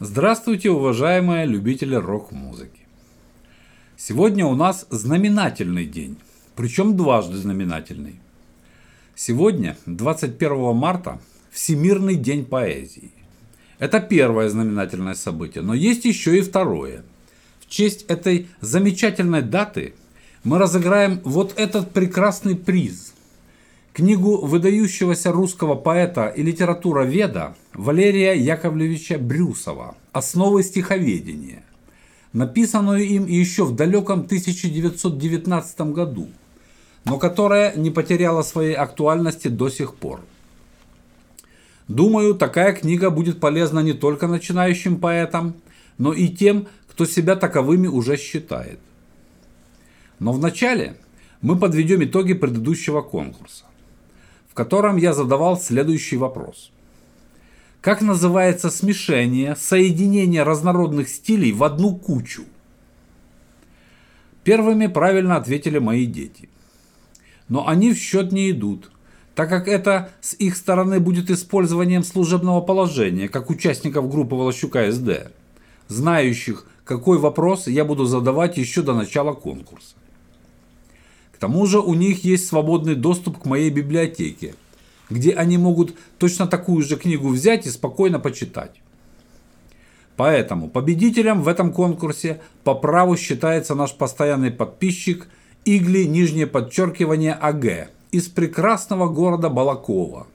Здравствуйте, уважаемые любители рок-музыки. Сегодня у нас знаменательный день, причем дважды знаменательный. Сегодня, 21 марта, Всемирный день поэзии. Это первое знаменательное событие, но есть еще и второе. В честь этой замечательной даты мы разыграем вот этот прекрасный приз – Книгу выдающегося русского поэта и литературоведа Валерия Яковлевича Брюсова «Основы стиховедения», написанную им еще в далеком 1919 году, но которая не потеряла своей актуальности до сих пор. Думаю, такая книга будет полезна не только начинающим поэтам, но и тем, кто себя таковыми уже считает. Но вначале мы подведем итоги предыдущего конкурса котором я задавал следующий вопрос. Как называется смешение, соединение разнородных стилей в одну кучу? Первыми правильно ответили мои дети. Но они в счет не идут, так как это с их стороны будет использованием служебного положения, как участников группы Волощука СД, знающих, какой вопрос я буду задавать еще до начала конкурса. К тому же у них есть свободный доступ к моей библиотеке, где они могут точно такую же книгу взять и спокойно почитать. Поэтому победителем в этом конкурсе по праву считается наш постоянный подписчик Игли нижнее подчеркивание АГ из прекрасного города Балакова,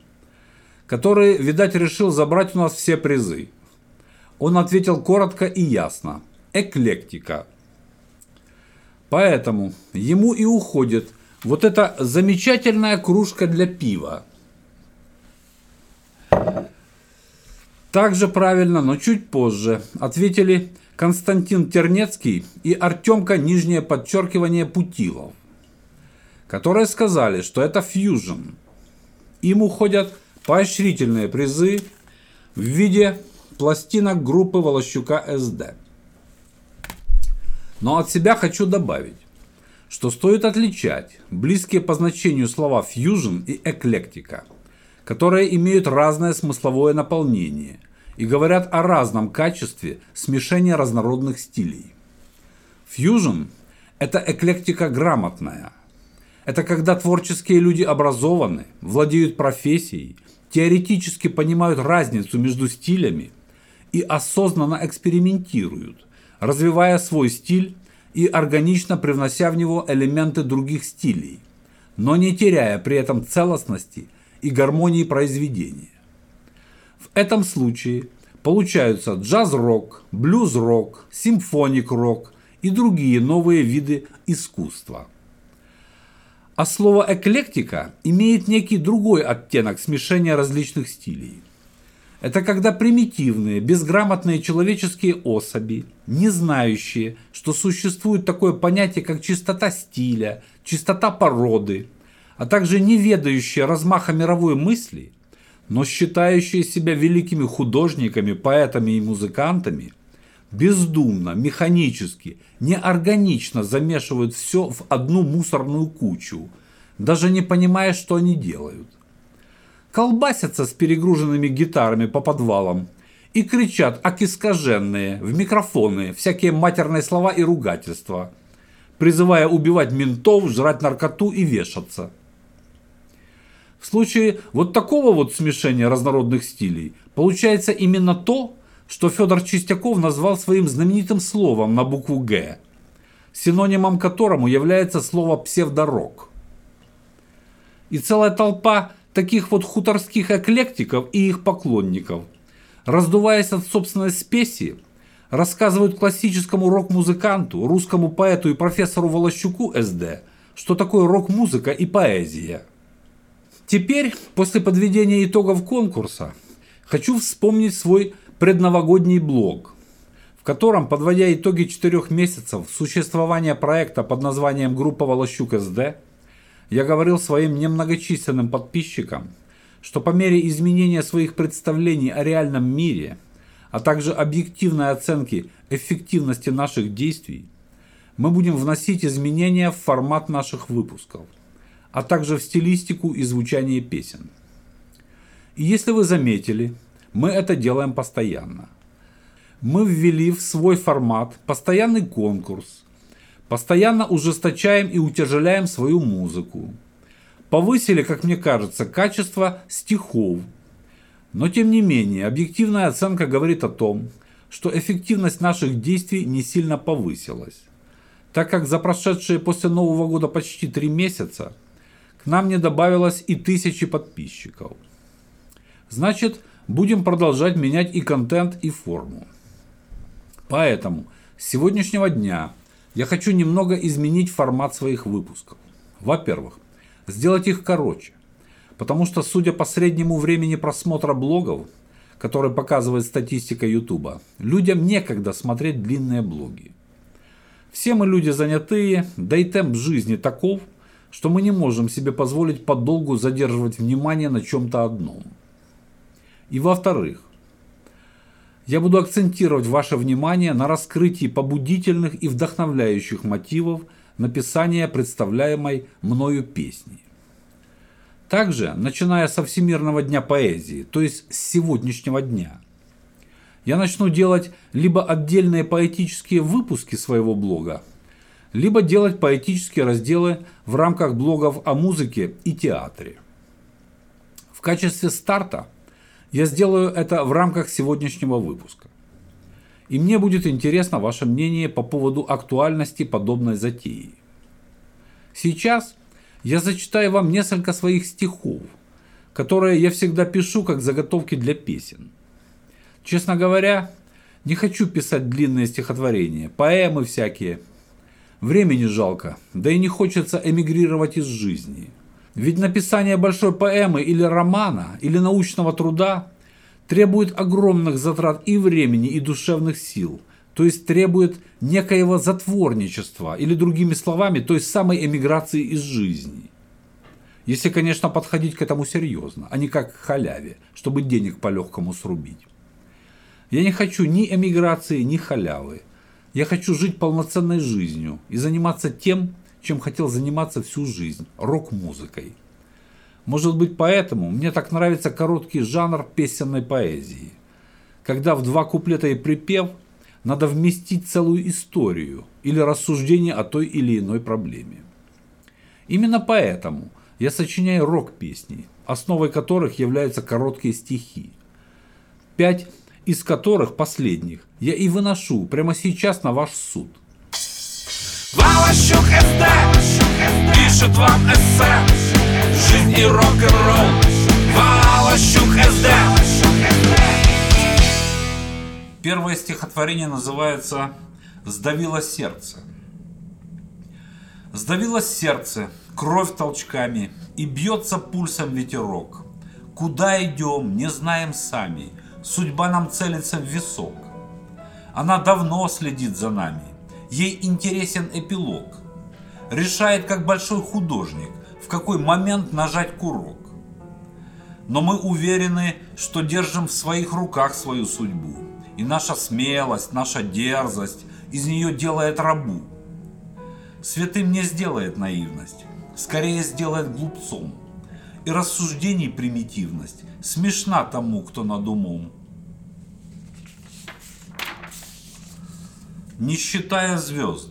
который, видать, решил забрать у нас все призы. Он ответил коротко и ясно. Эклектика – Поэтому ему и уходит вот эта замечательная кружка для пива. Также правильно, но чуть позже ответили Константин Тернецкий и Артемка нижнее подчеркивание Путилов, которые сказали, что это фьюжн. Им уходят поощрительные призы в виде пластинок группы Волощука СД. Но от себя хочу добавить, что стоит отличать близкие по значению слова «фьюжн» и «эклектика», которые имеют разное смысловое наполнение и говорят о разном качестве смешения разнородных стилей. Фьюжн – это эклектика грамотная. Это когда творческие люди образованы, владеют профессией, теоретически понимают разницу между стилями и осознанно экспериментируют, развивая свой стиль и органично привнося в него элементы других стилей, но не теряя при этом целостности и гармонии произведения. В этом случае получаются джаз-рок, блюз-рок, симфоник-рок и другие новые виды искусства. А слово «эклектика» имеет некий другой оттенок смешения различных стилей – это когда примитивные, безграмотные человеческие особи, не знающие, что существует такое понятие, как чистота стиля, чистота породы, а также не ведающие размаха мировой мысли, но считающие себя великими художниками, поэтами и музыкантами, бездумно, механически, неорганично замешивают все в одну мусорную кучу, даже не понимая, что они делают колбасятся с перегруженными гитарами по подвалам и кричат окискаженные в микрофоны всякие матерные слова и ругательства, призывая убивать ментов, жрать наркоту и вешаться. В случае вот такого вот смешения разнородных стилей получается именно то, что Федор Чистяков назвал своим знаменитым словом на букву «Г», синонимом которому является слово «псевдорок». И целая толпа таких вот хуторских эклектиков и их поклонников, раздуваясь от собственной спеси, рассказывают классическому рок-музыканту, русскому поэту и профессору Волощуку СД, что такое рок-музыка и поэзия. Теперь, после подведения итогов конкурса, хочу вспомнить свой предновогодний блог, в котором, подводя итоги четырех месяцев существования проекта под названием «Группа Волощук СД», я говорил своим немногочисленным подписчикам, что по мере изменения своих представлений о реальном мире, а также объективной оценки эффективности наших действий, мы будем вносить изменения в формат наших выпусков, а также в стилистику и звучание песен. И если вы заметили, мы это делаем постоянно. мы ввели в свой формат постоянный конкурс, постоянно ужесточаем и утяжеляем свою музыку, повысили, как мне кажется, качество стихов. Но тем не менее, объективная оценка говорит о том, что эффективность наших действий не сильно повысилась, так как за прошедшие после Нового года почти три месяца к нам не добавилось и тысячи подписчиков. Значит, будем продолжать менять и контент, и форму. Поэтому с сегодняшнего дня я хочу немного изменить формат своих выпусков. Во-первых, сделать их короче, потому что, судя по среднему времени просмотра блогов, который показывает статистика Ютуба, людям некогда смотреть длинные блоги. Все мы люди занятые, да и темп жизни таков, что мы не можем себе позволить подолгу задерживать внимание на чем-то одном. И во-вторых, я буду акцентировать ваше внимание на раскрытии побудительных и вдохновляющих мотивов написания представляемой мною песни. Также, начиная со Всемирного дня поэзии, то есть с сегодняшнего дня, я начну делать либо отдельные поэтические выпуски своего блога, либо делать поэтические разделы в рамках блогов о музыке и театре. В качестве старта – я сделаю это в рамках сегодняшнего выпуска. И мне будет интересно ваше мнение по поводу актуальности подобной затеи. Сейчас я зачитаю вам несколько своих стихов, которые я всегда пишу как заготовки для песен. Честно говоря, не хочу писать длинные стихотворения, поэмы всякие. Времени жалко, да и не хочется эмигрировать из жизни – ведь написание большой поэмы или романа, или научного труда требует огромных затрат и времени, и душевных сил, то есть требует некоего затворничества, или другими словами, той самой эмиграции из жизни. Если, конечно, подходить к этому серьезно, а не как к халяве, чтобы денег по-легкому срубить. Я не хочу ни эмиграции, ни халявы. Я хочу жить полноценной жизнью и заниматься тем, чем хотел заниматься всю жизнь – рок-музыкой. Может быть поэтому мне так нравится короткий жанр песенной поэзии, когда в два куплета и припев надо вместить целую историю или рассуждение о той или иной проблеме. Именно поэтому я сочиняю рок-песни, основой которых являются короткие стихи. Пять из которых последних я и выношу прямо сейчас на ваш суд – Валащук СД Пишет вам эссе Жизнь и рок-н-ролл Валащук СД Первое стихотворение называется «Сдавило сердце». Сдавило сердце, кровь толчками, И бьется пульсом ветерок. Куда идем, не знаем сами, Судьба нам целится в висок. Она давно следит за нами, Ей интересен эпилог. Решает, как большой художник, в какой момент нажать курок. Но мы уверены, что держим в своих руках свою судьбу. И наша смелость, наша дерзость из нее делает рабу. Святым не сделает наивность, скорее сделает глупцом. И рассуждений примитивность смешна тому, кто над умом. Не считая звезд.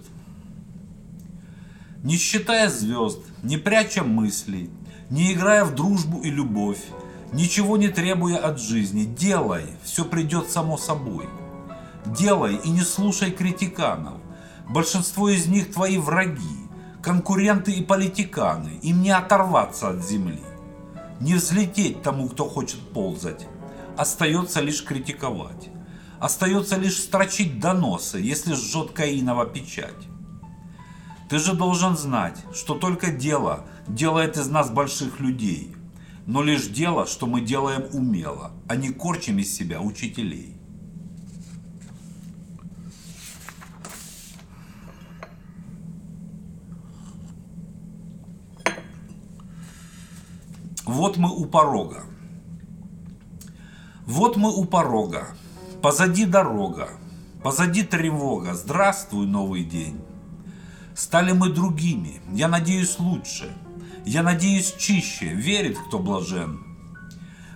Не считая звезд, не пряча мыслей, не играя в дружбу и любовь, ничего не требуя от жизни, делай, все придет само собой. Делай и не слушай критиканов. Большинство из них твои враги, конкуренты и политиканы, им не оторваться от земли. Не взлететь тому, кто хочет ползать. Остается лишь критиковать. Остается лишь строчить доносы, если жжет Каинова печать. Ты же должен знать, что только дело делает из нас больших людей, но лишь дело, что мы делаем умело, а не корчим из себя учителей. Вот мы у порога. Вот мы у порога. Позади дорога, позади тревога. Здравствуй, новый день. Стали мы другими, я надеюсь лучше. Я надеюсь чище, верит кто блажен.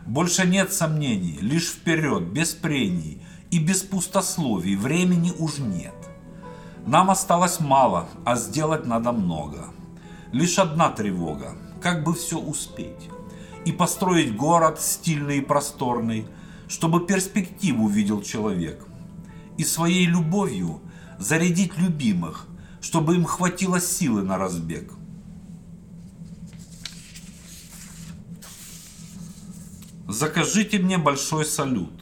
Больше нет сомнений, лишь вперед, без прений. и без пустословий времени уж нет. Нам осталось мало, а сделать надо много. Лишь одна тревога – как бы все успеть. И построить город стильный и просторный, чтобы перспективу видел человек. И своей любовью зарядить любимых, чтобы им хватило силы на разбег. Закажите мне большой салют.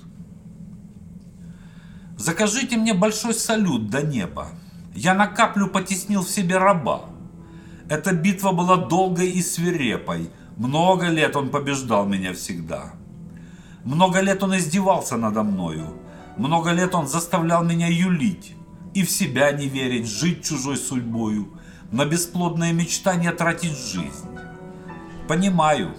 Закажите мне большой салют до неба. Я на каплю потеснил в себе раба. Эта битва была долгой и свирепой. Много лет он побеждал меня всегда. Много лет он издевался надо мною. Много лет он заставлял меня юлить. И в себя не верить, жить чужой судьбою. На бесплодные мечтания тратить жизнь. Понимаю,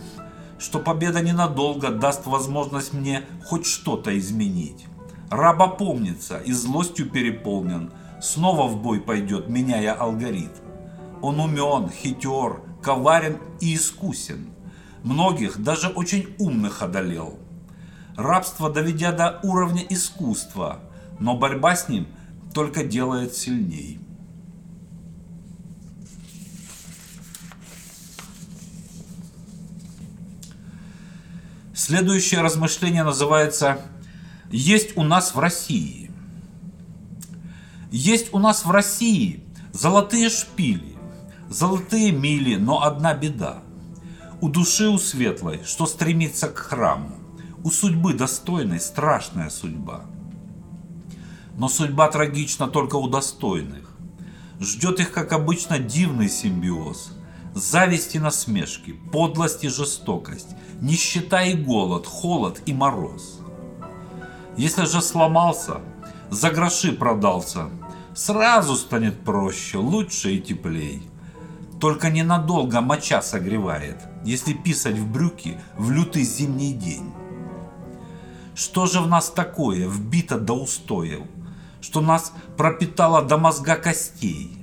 что победа ненадолго даст возможность мне хоть что-то изменить. Раб опомнится и злостью переполнен, снова в бой пойдет, меняя алгоритм. Он умен, хитер, коварен и искусен. Многих, даже очень умных, одолел. Рабство доведя до уровня искусства, но борьба с ним только делает сильней. Следующее размышление называется «Есть у нас в России». Есть у нас в России золотые шпили, золотые мили, но одна беда. У души у светлой, что стремится к храму, у судьбы достойной страшная судьба. Но судьба трагична только у достойных. Ждет их, как обычно, дивный симбиоз – зависть и насмешки, подлость и жестокость, нищета и голод, холод и мороз. Если же сломался, за гроши продался, сразу станет проще, лучше и теплей. Только ненадолго моча согревает, если писать в брюки в лютый зимний день. Что же в нас такое, вбито до устоев, что нас пропитало до мозга костей?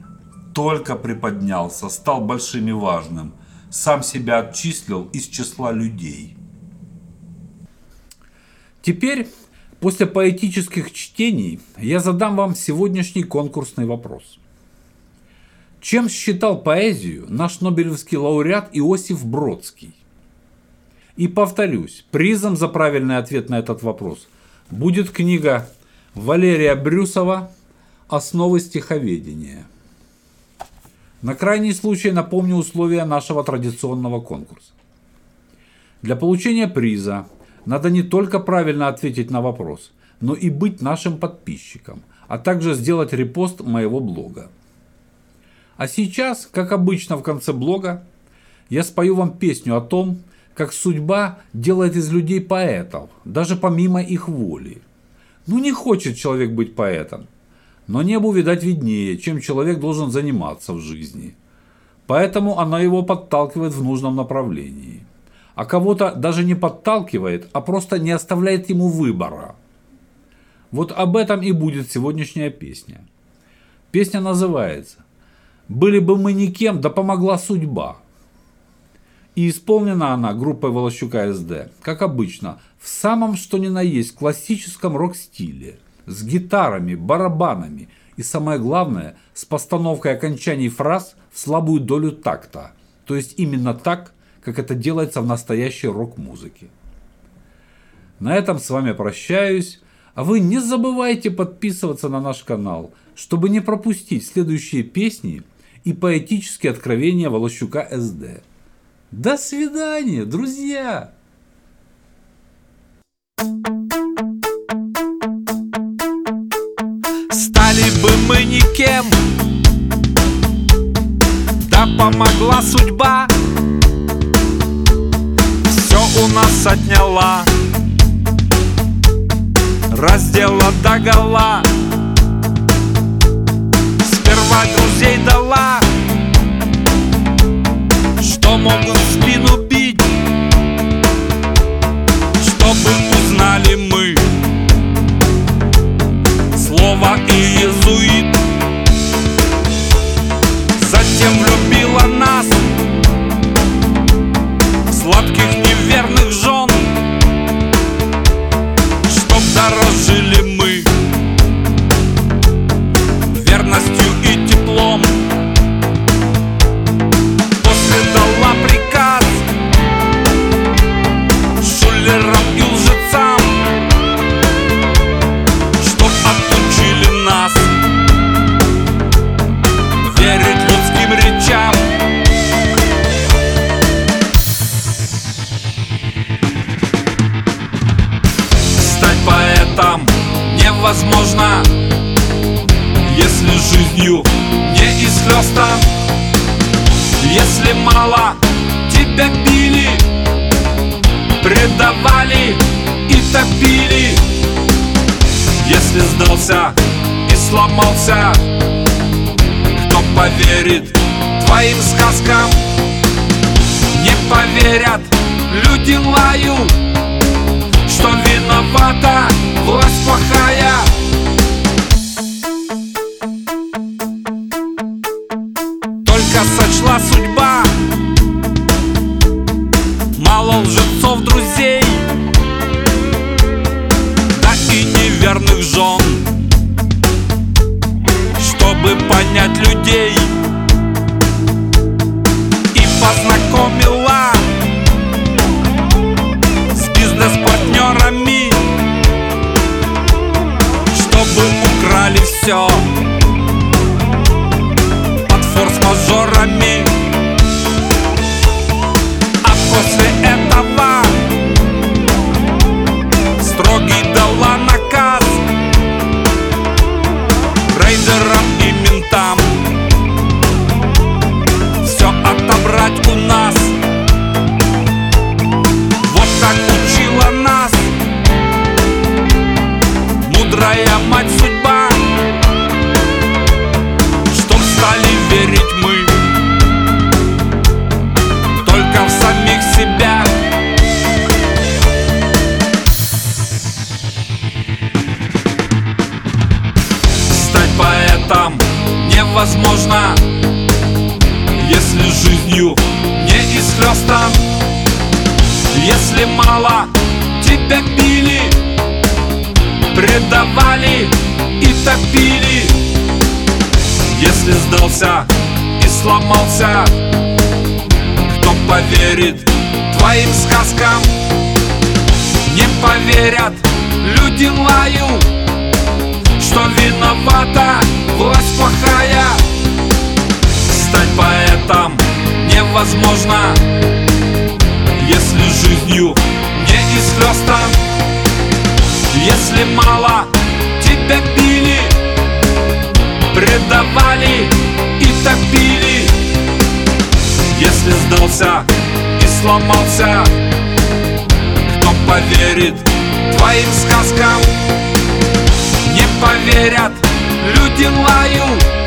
только приподнялся, стал большим и важным, сам себя отчислил из числа людей. Теперь, после поэтических чтений, я задам вам сегодняшний конкурсный вопрос. Чем считал поэзию наш Нобелевский лауреат Иосиф Бродский? И повторюсь, призом за правильный ответ на этот вопрос будет книга Валерия Брюсова «Основы стиховедения». На крайний случай напомню условия нашего традиционного конкурса. Для получения приза надо не только правильно ответить на вопрос, но и быть нашим подписчиком, а также сделать репост моего блога. А сейчас, как обычно в конце блога, я спою вам песню о том, как судьба делает из людей поэтов, даже помимо их воли. Ну не хочет человек быть поэтом – но небу, видать, виднее, чем человек должен заниматься в жизни. Поэтому она его подталкивает в нужном направлении. А кого-то даже не подталкивает, а просто не оставляет ему выбора. Вот об этом и будет сегодняшняя песня. Песня называется «Были бы мы никем, да помогла судьба». И исполнена она группой Волощука СД, как обычно, в самом что ни на есть классическом рок-стиле – с гитарами, барабанами и, самое главное, с постановкой окончаний фраз в слабую долю такта, то есть именно так, как это делается в настоящей рок-музыке. На этом с вами прощаюсь, а вы не забывайте подписываться на наш канал, чтобы не пропустить следующие песни и поэтические откровения Волощука СД. До свидания, друзья! бы мы никем Да помогла судьба Все у нас отняла Раздела до гола Сперва друзей дала Что могут Если мало тебя били Предавали и топили. Если сдался и сломался Кто поверит твоим сказкам? Не поверят, люди лают Что виновата власть плохая Сочла судьба. Мало лжецов друзей Да и неверных жен. Чтобы понять людей И познакомила С бизнес-партнерами. Чтобы украли все форс-мажорами А после невозможно Если жизнью не исхлестан Если мало тебя били Предавали и топили. Если сдался и сломался Кто поверит твоим сказкам? Не поверят, люди лают что виновата власть плохая Стать поэтом невозможно Если жизнью не исхлестан Если мало тебя били Предавали и топили. Если сдался и сломался Кто поверит твоим сказкам? Не поверят, люди лают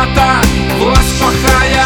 темнота Вас пахая